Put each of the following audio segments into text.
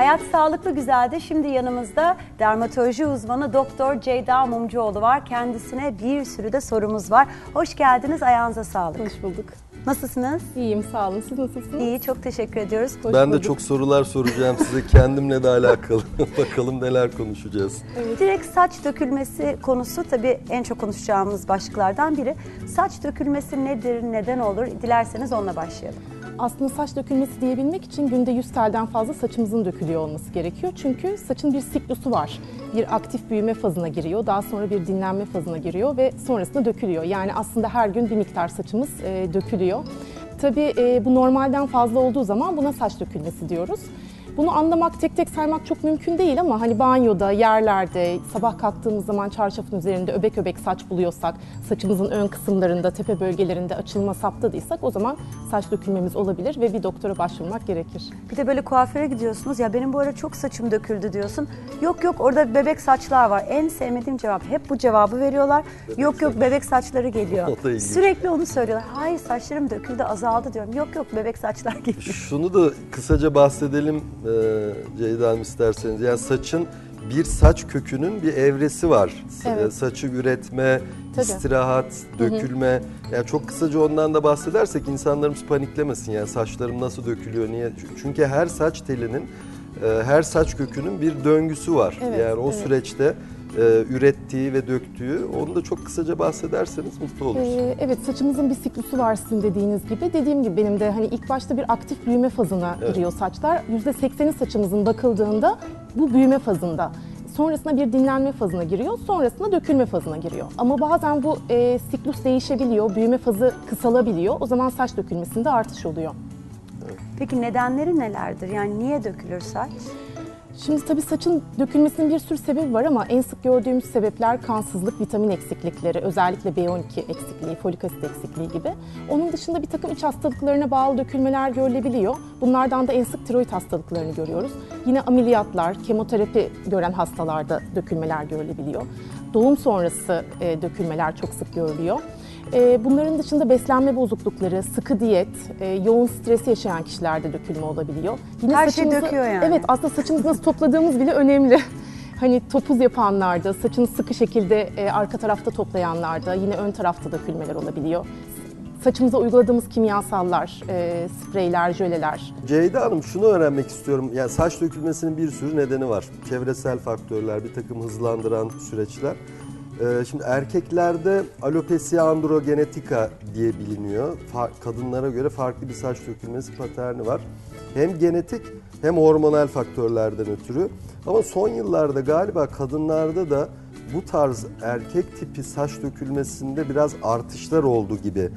Hayat Sağlıklı Güzel'de şimdi yanımızda dermatoloji uzmanı Doktor Ceyda Mumcuoğlu var. Kendisine bir sürü de sorumuz var. Hoş geldiniz, ayağınıza sağlık. Hoş bulduk. Nasılsınız? İyiyim, sağ olun. Siz nasılsınız? İyi, çok teşekkür ediyoruz. Hoş ben de bulduk. çok sorular soracağım size kendimle de alakalı. Bakalım neler konuşacağız. Direkt saç dökülmesi konusu tabii en çok konuşacağımız başlıklardan biri. Saç dökülmesi nedir, neden olur? Dilerseniz onunla başlayalım. Aslında saç dökülmesi diyebilmek için günde 100 telden fazla saçımızın dökülüyor olması gerekiyor. Çünkü saçın bir siklusu var. Bir aktif büyüme fazına giriyor, daha sonra bir dinlenme fazına giriyor ve sonrasında dökülüyor. Yani aslında her gün bir miktar saçımız e, dökülüyor. Tabii e, bu normalden fazla olduğu zaman buna saç dökülmesi diyoruz. Bunu anlamak, tek tek saymak çok mümkün değil ama hani banyoda, yerlerde, sabah kalktığımız zaman çarşafın üzerinde öbek öbek saç buluyorsak, saçımızın ön kısımlarında, tepe bölgelerinde açılma saptadıysak o zaman saç dökülmemiz olabilir ve bir doktora başvurmak gerekir. Bir de böyle kuaföre gidiyorsunuz ya benim bu ara çok saçım döküldü diyorsun. Yok yok orada bebek saçlar var. En sevmediğim cevap. Hep bu cevabı veriyorlar. yok yok bebek saçları geliyor. Sürekli onu söylüyorlar. Hayır saçlarım döküldü azaldı diyorum. Yok yok bebek saçlar geliyor. Şunu da kısaca bahsedelim e, Ceyda Hanım isterseniz. Yani saçın bir saç kökünün bir evresi var. Evet. E, Saçı üretme, Tabii. istirahat, dökülme. Yani çok kısaca ondan da bahsedersek insanlarımız paniklemesin. Yani saçlarım nasıl dökülüyor, niye? Çünkü her saç telinin, e, her saç kökünün bir döngüsü var. Evet, yani o evet. süreçte e, ürettiği ve döktüğü onu da çok kısaca bahsederseniz mutlu oluruz. Ee, evet saçımızın bir siklusu var sizin dediğiniz gibi. Dediğim gibi benim de hani ilk başta bir aktif büyüme fazına Evet. giriyor saçlar. %80'i saçımızın bakıldığında bu büyüme fazında. Sonrasında bir dinlenme fazına giriyor, sonrasında dökülme fazına giriyor. Ama bazen bu e, siklus değişebiliyor, büyüme fazı kısalabiliyor. O zaman saç dökülmesinde artış oluyor. Peki nedenleri nelerdir? Yani niye dökülür saç? Şimdi tabii saçın dökülmesinin bir sürü sebebi var ama en sık gördüğümüz sebepler kansızlık, vitamin eksiklikleri, özellikle B12 eksikliği, folik asit eksikliği gibi. Onun dışında bir takım iç hastalıklarına bağlı dökülmeler görülebiliyor. Bunlardan da en sık tiroid hastalıklarını görüyoruz. Yine ameliyatlar, kemoterapi gören hastalarda dökülmeler görülebiliyor. Doğum sonrası e, dökülmeler çok sık görülüyor. E, Bunların dışında beslenme bozuklukları, sıkı diyet, e, yoğun stres yaşayan kişilerde dökülme olabiliyor. Yine Her şey saçımızı- döküyor yani. Evet aslında saçımızı nasıl topladığımız bile önemli. Hani topuz yapanlarda, saçını sıkı şekilde e, arka tarafta toplayanlarda, yine ön tarafta dökülmeler olabiliyor. Saçımıza uyguladığımız kimyasallar, e, spreyler, jöleler. Ceyda Hanım şunu öğrenmek istiyorum. Yani saç dökülmesinin bir sürü nedeni var. Çevresel faktörler, bir takım hızlandıran süreçler. Ee, şimdi erkeklerde alopecia androgenetica diye biliniyor. Kadınlara göre farklı bir saç dökülmesi paterni var. Hem genetik hem hormonal faktörlerden ötürü. Ama son yıllarda galiba kadınlarda da bu tarz erkek tipi saç dökülmesinde biraz artışlar oldu gibi.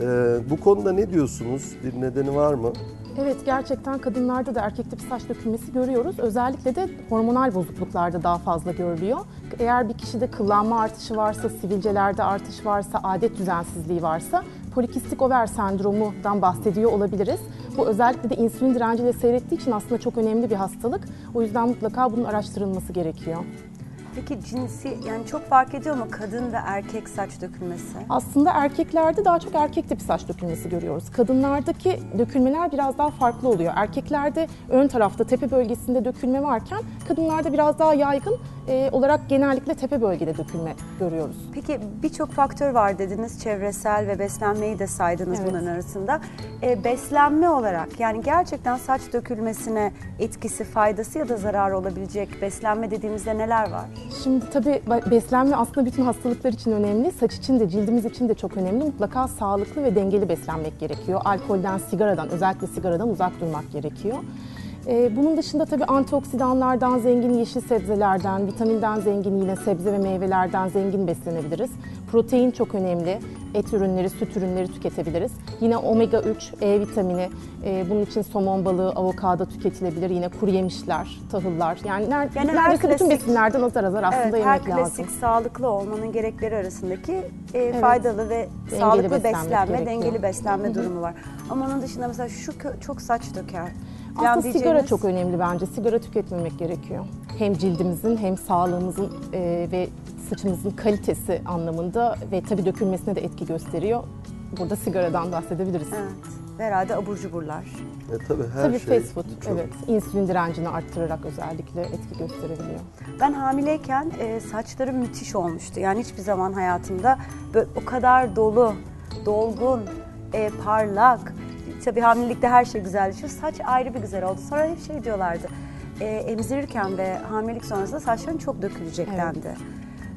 Ee, bu konuda ne diyorsunuz? Bir nedeni var mı? Evet gerçekten kadınlarda da erkek tipi saç dökülmesi görüyoruz. Özellikle de hormonal bozukluklarda daha fazla görülüyor. Eğer bir kişide kıllanma artışı varsa, sivilcelerde artış varsa, adet düzensizliği varsa polikistik over sendromundan bahsediyor olabiliriz. Bu özellikle de insülin direnciyle seyrettiği için aslında çok önemli bir hastalık. O yüzden mutlaka bunun araştırılması gerekiyor. Peki cinsi yani çok fark ediyor mu kadın ve erkek saç dökülmesi? Aslında erkeklerde daha çok erkek tipi saç dökülmesi görüyoruz. Kadınlardaki dökülmeler biraz daha farklı oluyor. Erkeklerde ön tarafta tepe bölgesinde dökülme varken kadınlarda biraz daha yaygın e, olarak genellikle tepe bölgede dökülme görüyoruz. Peki birçok faktör var dediniz. Çevresel ve beslenmeyi de saydınız Evet. bunların arasında. E, beslenme olarak yani gerçekten saç dökülmesine etkisi, faydası ya da zararı olabilecek beslenme dediğimizde neler var? Şimdi tabii be- beslenme aslında bütün hastalıklar için önemli. Saç için de cildimiz için de çok önemli. Mutlaka sağlıklı ve dengeli beslenmek gerekiyor. Alkolden, sigaradan, özellikle sigaradan uzak durmak gerekiyor. Ee, bunun dışında tabii antioksidanlardan zengin yeşil sebzelerden, vitaminden zengin yine sebze ve meyvelerden zengin beslenebiliriz. Protein çok önemli. Et ürünleri, süt ürünleri tüketebiliriz. Yine omega 3, E vitamini, e, bunun için somon balığı, avokado tüketilebilir. Yine kuru yemişler, tahıllar. Yani, ner- Yani her neredeyse bütün klasik- besinlerden azar azar aslında evet, her yemek klasik lazım. sağlıklı olmanın gerekleri arasındaki e, faydalı ve Dengeli sağlıklı beslenme, gerekiyor. dengeli beslenme durumu var. Ama onun dışında mesela şu çok saç döker. Aslında Yani sigara diyeceğiniz- çok önemli bence. Sigara tüketmemek gerekiyor. Hem cildimizin hem sağlığımızın e, ve saçımızın kalitesi anlamında ve tabii dökülmesine de etki gösteriyor. Burada sigaradan bahsedebiliriz. Evet. Herhalde abur cuburlar. E, tabii her Tabii şey fast food, çok- evet. İnsülin direncini arttırarak özellikle etki gösterebiliyor. Ben hamileyken e, saçlarım müthiş olmuştu. Yani hiçbir zaman hayatımda böyle o kadar dolu, dolgun, e, parlak. Tabii hamilelikte her şey güzelleşiyor. Saç ayrı bir güzel oldu. Sonra hep şey diyorlardı. E, emzirirken ve hamilelik sonrasında saçların çok dökülecek dendi.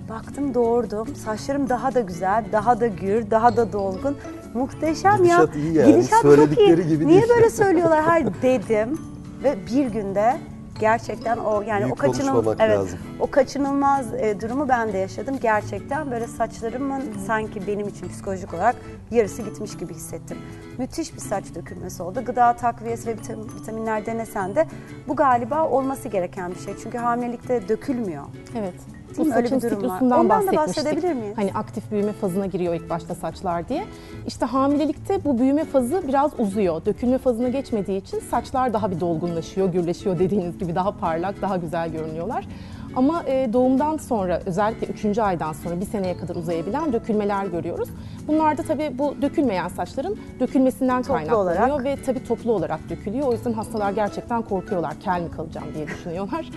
Baktım doğurdum. Saçlarım daha da güzel, daha da gür, daha da dolgun. Muhteşem ya. Gidişat iyi yani. Gidişat çok Söyledikleri iyi. gibi Niye değil. böyle söylüyorlar? Hayır dedim. Ve bir günde gerçekten o yani Büyük o kaçınıl konuşmamak evet lazım. o kaçınılmaz e, durumu ben de yaşadım. Gerçekten böyle saçlarımın sanki benim için psikolojik olarak yarısı gitmiş gibi hissettim. Müthiş bir saç dökülmesi oldu. Gıda takviyesi ve vitamin- vitaminler denesen de bu galiba olması gereken bir şey. Çünkü hamilelikte dökülmüyor. Evet. Değil Bu? Öyle saçın siklusundan bahsetmiştik. bahsedebilir miyiz? Hani aktif büyüme fazına giriyor ilk başta saçlar diye. İşte hamilelikte bu büyüme fazı biraz uzuyor. Dökülme fazına geçmediği için saçlar daha bir dolgunlaşıyor, gürleşiyor dediğiniz gibi daha parlak, daha güzel görünüyorlar. Ama e, doğumdan sonra özellikle 3. aydan sonra bir seneye kadar uzayabilen dökülmeler görüyoruz. Bunlar da tabii bu dökülmeyen saçların dökülmesinden Toplu kaynaklanıyor olarak. ve tabii toplu olarak dökülüyor. O yüzden hastalar gerçekten korkuyorlar. Kel mi kalacağım diye düşünüyorlar.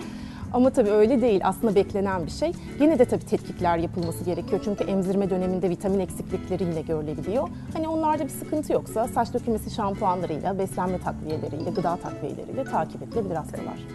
Ama tabii öyle değil. Aslında beklenen bir şey. Yine de tabii tetkikler yapılması gerekiyor. Çünkü emzirme döneminde vitamin eksiklikleri yine görülebiliyor. Hani onlarda bir sıkıntı yoksa saç dökülmesi şampuanlarıyla, beslenme takviyeleriyle, gıda takviyeleriyle takip edilebilir hastalar.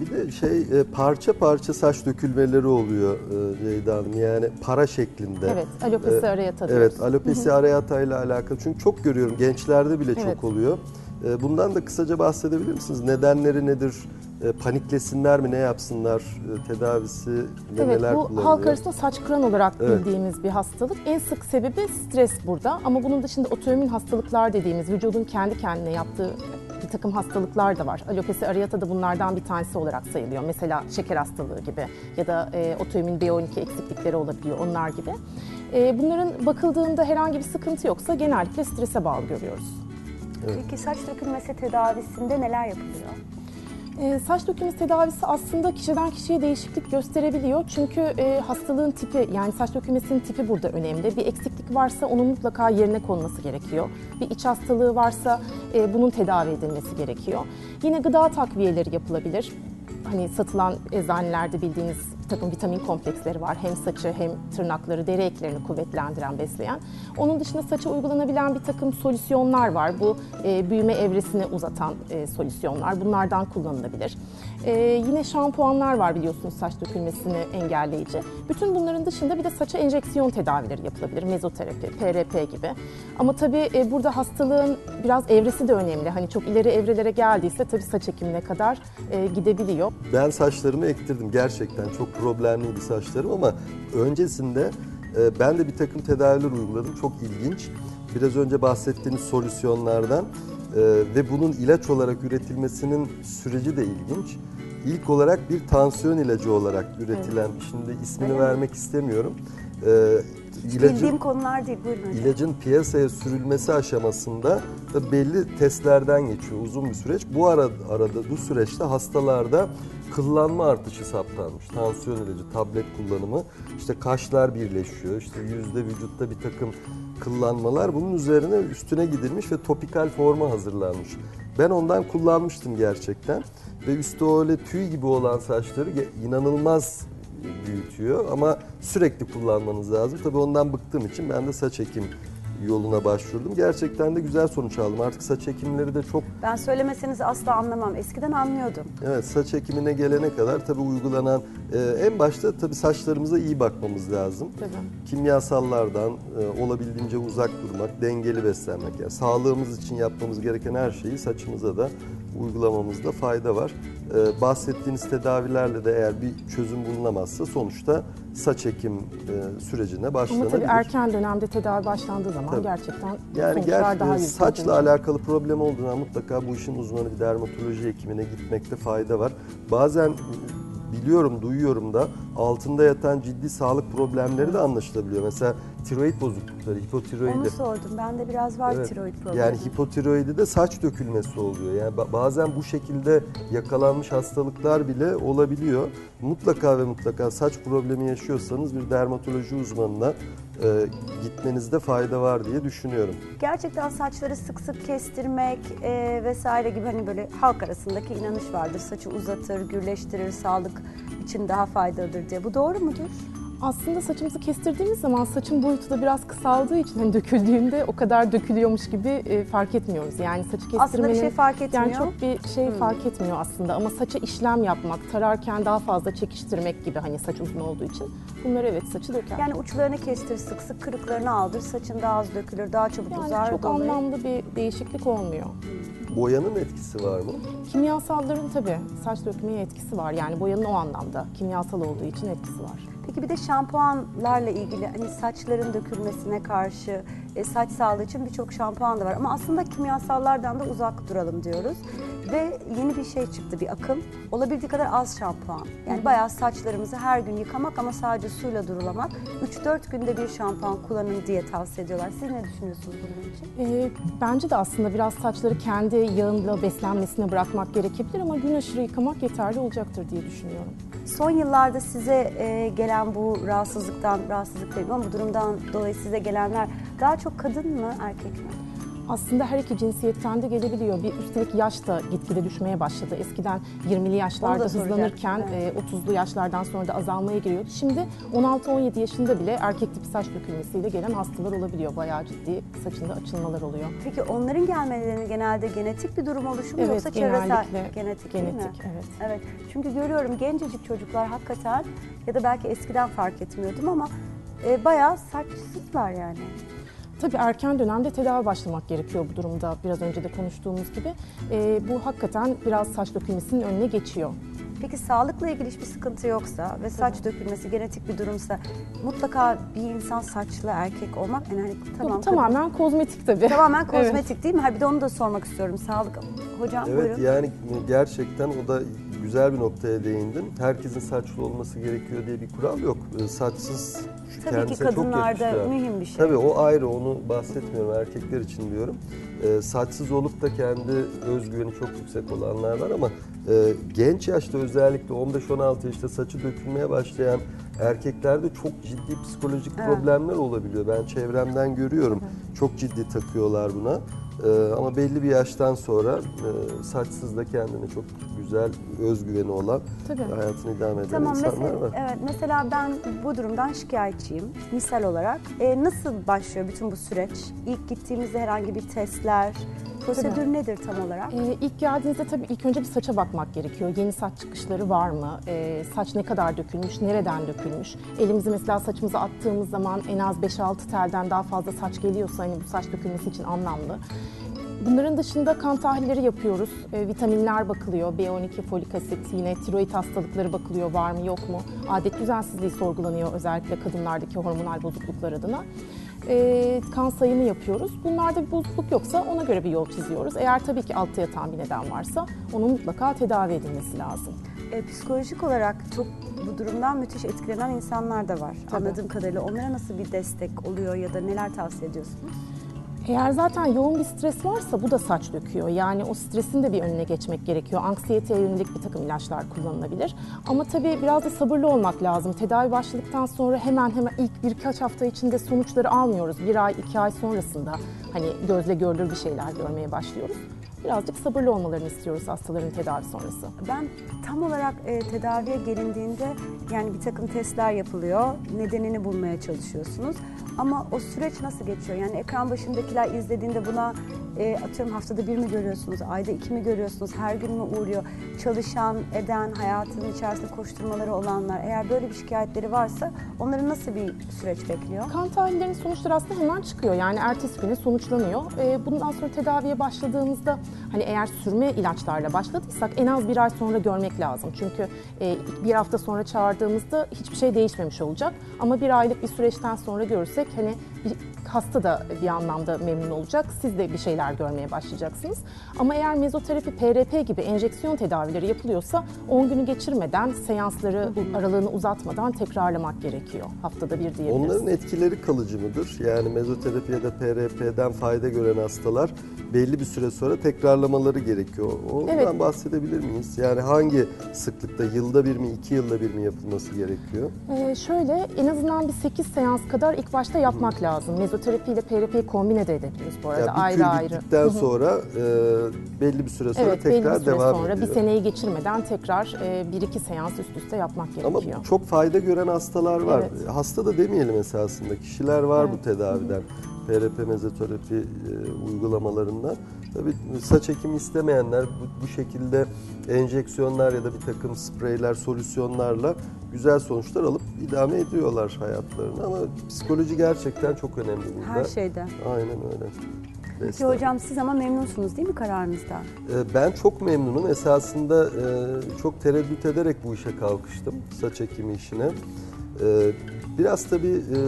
Bir de şey e, parça parça saç dökülmeleri oluyor e, Ceyda Hanım. Yani para şeklinde. Evet, alopesi E, areata. Evet, alopecia areata ile alakalı. Çünkü çok görüyorum gençlerde bile Evet. çok oluyor. E, Bundan da kısaca bahsedebilir misiniz? Nedenleri nedir? E, Paniklesinler mi? Ne yapsınlar? E, Tedavisi ve Evet neler bu halk arasında saç kıran olarak Evet. bildiğimiz bir hastalık. En sık sebebi stres burada ama bunun dışında otoimmün hastalıklar dediğimiz vücudun kendi kendine yaptığı bir takım hastalıklar da var. Alopesi areata da bunlardan bir tanesi olarak sayılıyor. Mesela şeker hastalığı gibi ya da e, otoimmün B12 eksiklikleri olabiliyor onlar gibi. E, bunların bakıldığında herhangi bir sıkıntı yoksa genellikle strese bağlı görüyoruz. Peki saç dökülmesi tedavisinde neler yapılıyor? E, saç dökülmesi tedavisi aslında kişiden kişiye değişiklik gösterebiliyor. Çünkü e, hastalığın tipi yani saç dökülmesinin tipi burada önemli. Bir eksiklik varsa onun mutlaka yerine konması gerekiyor. Bir iç hastalığı varsa e, bunun tedavi edilmesi gerekiyor. Yine gıda takviyeleri yapılabilir. Hani satılan eczanelerde bildiğiniz bir takım vitamin kompleksleri var. Hem saçı hem tırnakları, deri eklerini kuvvetlendiren, besleyen. Onun dışında saça uygulanabilen bir takım solüsyonlar var. Bu e, büyüme evresini uzatan e, solüsyonlar. Bunlardan kullanılabilir. E, yine şampuanlar var biliyorsunuz saç dökülmesini engelleyici. Bütün bunların dışında bir de saça enjeksiyon tedavileri yapılabilir. Mezoterapi, PRP gibi. Ama tabii e, burada hastalığın biraz evresi de önemli. Hani çok ileri evrelere geldiyse tabii saç ekimine kadar e, gidebiliyor. Ben saçlarımı ektirdim gerçekten çok problemliydi saçlarım ama öncesinde e, ben de bir takım tedaviler uyguladım çok ilginç. Biraz önce bahsettiğiniz solüsyonlardan e, ve bunun ilaç olarak üretilmesinin süreci de ilginç. İlk olarak bir tansiyon ilacı olarak üretilen, şimdi ismini Öyle mi? vermek istemiyorum. E, ilacın- Bildiğim konular değil. Buyurun hocam. İlacın piyasaya sürülmesi aşamasında da belli testlerden geçiyor uzun bir süreç. Bu ara, arada bu süreçte hastalarda kıllanma artışı saptanmış. Tansiyon ilacı, tablet kullanımı, işte kaşlar birleşiyor, işte yüzde vücutta bir takım kıllanmalar. Bunun üzerine üstüne gidilmiş ve topikal forma hazırlanmış. Ben ondan kullanmıştım gerçekten ve üstü öyle tüy gibi olan saçları inanılmaz büyütüyor ama sürekli kullanmanız lazım. Tabii ondan bıktığım için ben de saç ekim yoluna başvurdum. Gerçekten de güzel sonuç aldım. Artık saç ekimleri de çok Ben söylemeseniz asla anlamam. Eskiden anlıyordum. evet saç ekimine gelene kadar tabii uygulanan e, en başta tabii saçlarımıza iyi bakmamız lazım. Tabii. Kimyasallardan e, olabildiğince uzak durmak, dengeli beslenmek. Yani sağlığımız için yapmamız gereken her şeyi saçımıza da uygulamamızda fayda var. E, bahsettiğiniz tedavilerle de eğer bir çözüm bulunamazsa sonuçta saç ekim e, sürecine Ama başlanabilir. tabii erken dönemde tedavi başlandığı zaman Tabii. gerçekten Yani ger- daha yüzde saçla olacak. alakalı problem olduğunda mutlaka bu işin uzmanı bir dermatoloji hekimine gitmekte fayda var. Bazen biliyorum, duyuyorum da altında yatan ciddi sağlık problemleri de anlaşılabiliyor. Mesela tiroid bozuklukları, hipotiroidi. Onu sordum. Bende biraz var Evet. tiroid problemi. Yani hipotiroidi de saç dökülmesi oluyor. Yani ba- bazen bu şekilde yakalanmış hastalıklar bile olabiliyor. Mutlaka ve mutlaka saç problemi yaşıyorsanız bir dermatoloji uzmanına e, gitmenizde fayda var diye düşünüyorum. Gerçekten saçları sık sık kestirmek e, vesaire gibi hani böyle halk arasındaki inanış vardır. Saçı uzatır, gürleştirir, sağlık için daha faydalıdır diye. Bu doğru mudur? Aslında saçımızı kestirdiğimiz zaman saçın boyutu da biraz kısaldığı için hani döküldüğünde o kadar dökülüyormuş gibi e, fark etmiyoruz. Yani saçı kestirmenin Aslında bir şey fark etmiyor. Hmm. Yani çok bir şey fark etmiyor aslında ama saça işlem yapmak, tararken daha fazla çekiştirmek gibi hani saç uzun olduğu için bunlar evet saçı döker. Yani uçlarını kestir, sık sık kırıklarını aldır, saçın daha az dökülür, daha çabuk Yani uzar. çok dolayı- anlamlı bir değişiklik olmuyor. Boyanın etkisi var mı? Kimyasalların tabii saç dökmeye etkisi var. Yani boyanın o anlamda kimyasal olduğu için etkisi var. Peki bir de şampuanlarla ilgili hani saçların dökülmesine karşı e, saç sağlığı için birçok şampuan da var. Ama aslında kimyasallardan da uzak duralım diyoruz. Ve yeni bir şey çıktı bir akım. Olabildiği kadar az şampuan. Yani bayağı saçlarımızı her gün yıkamak ama sadece suyla durulamak. 3-4 günde bir şampuan kullanın diye tavsiye ediyorlar. Siz ne düşünüyorsunuz bunun için? Ee, bence de aslında biraz saçları kendi yağınla beslenmesine bırakmak gerekebilir ama gün aşırı yıkamak yeterli olacaktır diye düşünüyorum. Son yıllarda size e, gelen bu rahatsızlıktan, rahatsızlık değil ama bu durumdan dolayı size gelenler daha çok kadın mı, erkek mi? Aslında her iki cinsiyetten de gelebiliyor. Bir üstelik yaş da gitgide düşmeye başladı. Eskiden 20'li Onu yaşlarda hızlanırken evet. e, 30'lu yaşlardan sonra da azalmaya giriyordu. Şimdi 16-17 yaşında bile erkek tipi saç dökülmesiyle gelen hastalar olabiliyor. Bayağı ciddi saçında açılmalar oluyor. Peki onların gelmelerinin genelde genetik bir durum oluşu mu yoksa çevresel? genellikle Genetik, değil mi? genetik, evet. Evet. Çünkü görüyorum gencecik çocuklar hakikaten ya da belki eskiden fark etmiyordum ama e, bayağı saçsızlar yani. Tabii erken dönemde tedavi başlamak gerekiyor bu durumda. Biraz önce de konuştuğumuz gibi. E, bu hakikaten biraz saç dökülmesinin önüne geçiyor. Peki sağlıkla ilgili hiçbir sıkıntı yoksa ve saç dökülmesi genetik bir durumsa mutlaka bir insan saçlı erkek olmak yani hani tamam Bu tamamen kozmetik tabii. tamamen Evet. kozmetik değil mi? Ha bir de onu da sormak istiyorum. Sağlık hocam Evet buyurun. yani gerçekten o da güzel bir noktaya değindin. Herkesin saçlı olması gerekiyor diye bir kural yok. Ee, Saçsız şu Tabii ki kendisine çok kadınlarda yakışıyor. mühim bir şey. Tabii o ayrı onu bahsetmiyorum erkekler için diyorum. Ee, saçsız olup da kendi özgüveni çok yüksek olanlar var ama e, genç yaşta özellikle 15-16 yaşta saçı dökülmeye başlayan erkeklerde çok ciddi psikolojik Evet. problemler olabiliyor. Ben çevremden görüyorum. Çok ciddi takıyorlar buna. Ee, ama belli bir yaştan sonra e, saçsız da kendine çok güzel özgüveni olan Tabii. hayatını idame eden Tamam insanlar mesela, var. evet, mesela ben bu durumdan şikayetçiyim. Misal olarak E, nasıl başlıyor bütün bu süreç? İlk gittiğimizde herhangi bir testler, prosedür nedir tam olarak? Ee, ilk geldiğinizde tabii ilk önce bir saça bakmak gerekiyor. Yeni saç çıkışları var mı? Ee, saç ne kadar dökülmüş, nereden dökülmüş? Elimizi mesela saçımıza attığımız zaman en az 5-6 telden daha fazla saç geliyorsa hani bu saç dökülmesi için anlamlı. Bunların dışında kan tahlilleri yapıyoruz. Ee, vitaminler bakılıyor. B12, folik asit, yine tiroid hastalıkları bakılıyor. Var mı yok mu? Adet düzensizliği sorgulanıyor özellikle kadınlardaki hormonal bozukluklar adına. Ee, kan sayımı yapıyoruz. Bunlarda bir bozukluk yoksa ona göre bir yol çiziyoruz. Eğer tabii ki altta yatan bir neden varsa onun mutlaka tedavi edilmesi lazım. E, psikolojik olarak çok bu durumdan müthiş etkilenen insanlar da var. Tabii. Anladığım kadarıyla onlara nasıl bir destek oluyor ya da neler tavsiye ediyorsunuz? Eğer zaten yoğun bir stres varsa bu da saç döküyor. Yani o stresin de bir önüne geçmek gerekiyor. Anksiyeteye yönelik bir takım ilaçlar kullanılabilir. Ama tabii biraz da sabırlı olmak lazım. Tedavi başladıktan sonra hemen hemen ilk birkaç hafta içinde sonuçları almıyoruz. Bir ay, iki ay sonrasında hani gözle görülür bir şeyler görmeye başlıyoruz. Birazcık sabırlı olmalarını istiyoruz hastaların tedavi sonrası. Ben tam olarak e, tedaviye gelindiğinde yani bir takım testler yapılıyor. Nedenini bulmaya çalışıyorsunuz. Ama o süreç nasıl geçiyor? Yani ekran başındakiler izlediğinde buna e, atıyorum haftada bir mi görüyorsunuz, ayda iki mi görüyorsunuz, her gün mü uğruyor? Çalışan, eden, hayatının içerisinde koşturmaları olanlar eğer böyle bir şikayetleri varsa onların nasıl bir süreç bekliyor? Kan tahlillerinin sonuçları aslında hemen çıkıyor. Yani ertesi güne sonuçlanıyor. Ee, bundan sonra tedaviye başladığımızda hani eğer sürme ilaçlarla başladıysak en az bir ay sonra görmek lazım. Çünkü e, bir hafta sonra çağırdığımızda hiçbir şey değişmemiş olacak. Ama bir aylık bir süreçten sonra görürsek hani bir hasta da bir anlamda memnun olacak. Siz de bir şeyler görmeye başlayacaksınız. Ama eğer mezoterapi, PRP gibi enjeksiyon tedavileri yapılıyorsa 10 günü geçirmeden, seansları aralığını uzatmadan tekrarlamak gerekiyor. Haftada bir diyebiliriz. Onların etkileri kalıcı mıdır? Yani mezoterapi ya da PRP'den fayda gören hastalar belli bir süre sonra tekrarlamaları gerekiyor. Ondan Evet. bahsedebilir miyiz? Yani hangi sıklıkta, yılda bir mi, iki yılda bir mi yapılması gerekiyor? Ee, şöyle en azından bir 8 seans kadar ilk başta yapmak lazım. Mezoterapi ile PRP'yi kombine de edebiliriz bu arada Yani bir ayrı ayrı. bittikten sonra e, belli bir süre sonra Evet belli tekrar bir süre devam sonra ediyor. bir seneyi geçirmeden tekrar e, bir iki seans üst üste yapmak Ama gerekiyor. çok fayda gören hastalar var. Evet. Hasta da demeyelim esasında. Kişiler var bu Evet. tedaviden. PRP mezoterapi e, uygulamalarından. Tabii saç ekimi istemeyenler bu, bu şekilde enjeksiyonlar ya da bir takım spreyler, solüsyonlarla güzel sonuçlar alıp idame ediyorlar hayatlarını. Ama psikoloji gerçekten çok önemli burada. Her şeyde. Aynen öyle. Peki hocam siz ama memnunsunuz değil mi kararınızdan? Ee, Ben çok memnunum. Esasında e, çok tereddüt ederek bu işe kalkıştım. Saç ekimi işine. Ee, Biraz tabii e,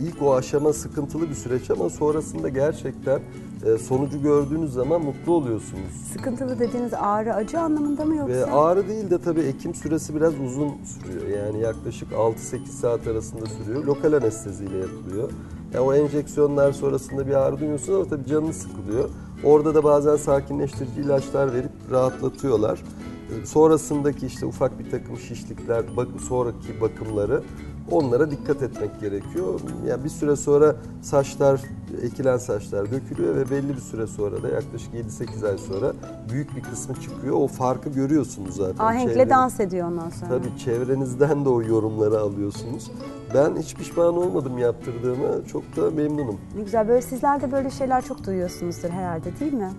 ilk o aşama sıkıntılı bir süreç ama sonrasında gerçekten e, sonucu gördüğünüz zaman mutlu oluyorsunuz. Sıkıntılı dediğiniz ağrı acı anlamında mı yoksa? Ve ağrı değil de tabii ekim süresi biraz uzun sürüyor. Yani yaklaşık 6-8 saat arasında sürüyor. Lokal anesteziyle yapılıyor. Yani o enjeksiyonlar sonrasında bir ağrı duyuyorsunuz ama tabii canınız sıkılıyor. Orada da bazen sakinleştirici ilaçlar verip rahatlatıyorlar. Ee, Sonrasındaki işte ufak bir takım şişlikler, bak, sonraki bakımları onlara dikkat etmek gerekiyor. Yani bir süre sonra saçlar, ekilen saçlar dökülüyor ve belli bir süre sonra da yaklaşık 7-8 ay sonra büyük bir kısmı çıkıyor. O farkı görüyorsunuz zaten. Ahenkle Çevreniz- dans ediyor ondan sonra. Tabii çevrenizden de o yorumları alıyorsunuz. Ben hiç pişman olmadım yaptırdığıma. Çok da memnunum. Ne güzel böyle sizler de böyle şeyler çok duyuyorsunuzdur herhalde değil mi?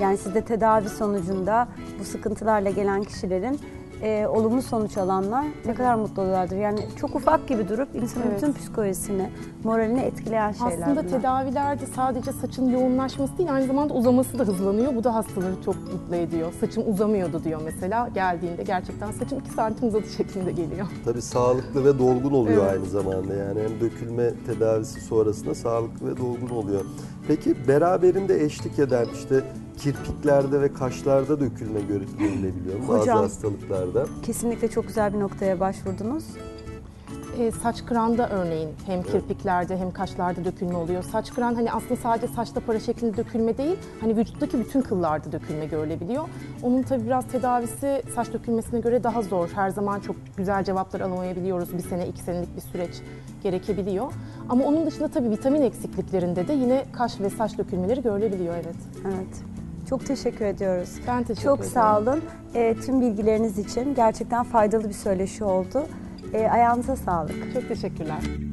Yani siz de tedavi sonucunda bu sıkıntılarla gelen kişilerin e, olumlu sonuç alanlar ne kadar mutlu oluyorlardır. Yani çok ufak gibi durup insanın Evet. bütün psikolojisini, moralini etkileyen şeyler Aslında bunlar. tedavilerde sadece saçın yoğunlaşması değil aynı zamanda uzaması da hızlanıyor. Bu da hastaları çok mutlu ediyor. Saçım uzamıyordu diyor mesela. Geldiğinde gerçekten saçım 2 santim uzadı şeklinde geliyor. Tabii sağlıklı ve dolgun oluyor Evet. aynı zamanda. Yani hem dökülme tedavisi sonrasında sağlıklı ve dolgun oluyor. Peki beraberinde eşlik eden işte kirpiklerde ve kaşlarda dökülme görü- görülebiliyor mu bazı Hocam. hastalıklarda? Kesinlikle çok güzel bir noktaya başvurdunuz. E, saç kıranda örneğin hem kirpiklerde hem kaşlarda dökülme oluyor. Saç kıran hani aslında sadece saçta para şeklinde dökülme değil, hani vücuttaki bütün kıllarda dökülme görülebiliyor. Onun tabii biraz tedavisi saç dökülmesine göre daha zor. Her zaman çok güzel cevaplar alamayabiliyoruz. Bir sene, iki senelik bir süreç gerekebiliyor. Ama onun dışında tabii vitamin eksikliklerinde de yine kaş ve saç dökülmeleri görülebiliyor evet. Evet. Çok teşekkür ediyoruz. Ben teşekkür Çok ederim. sağ olun. E, tüm bilgileriniz için gerçekten faydalı bir söyleşi oldu. E, ayağınıza sağlık. Çok teşekkürler.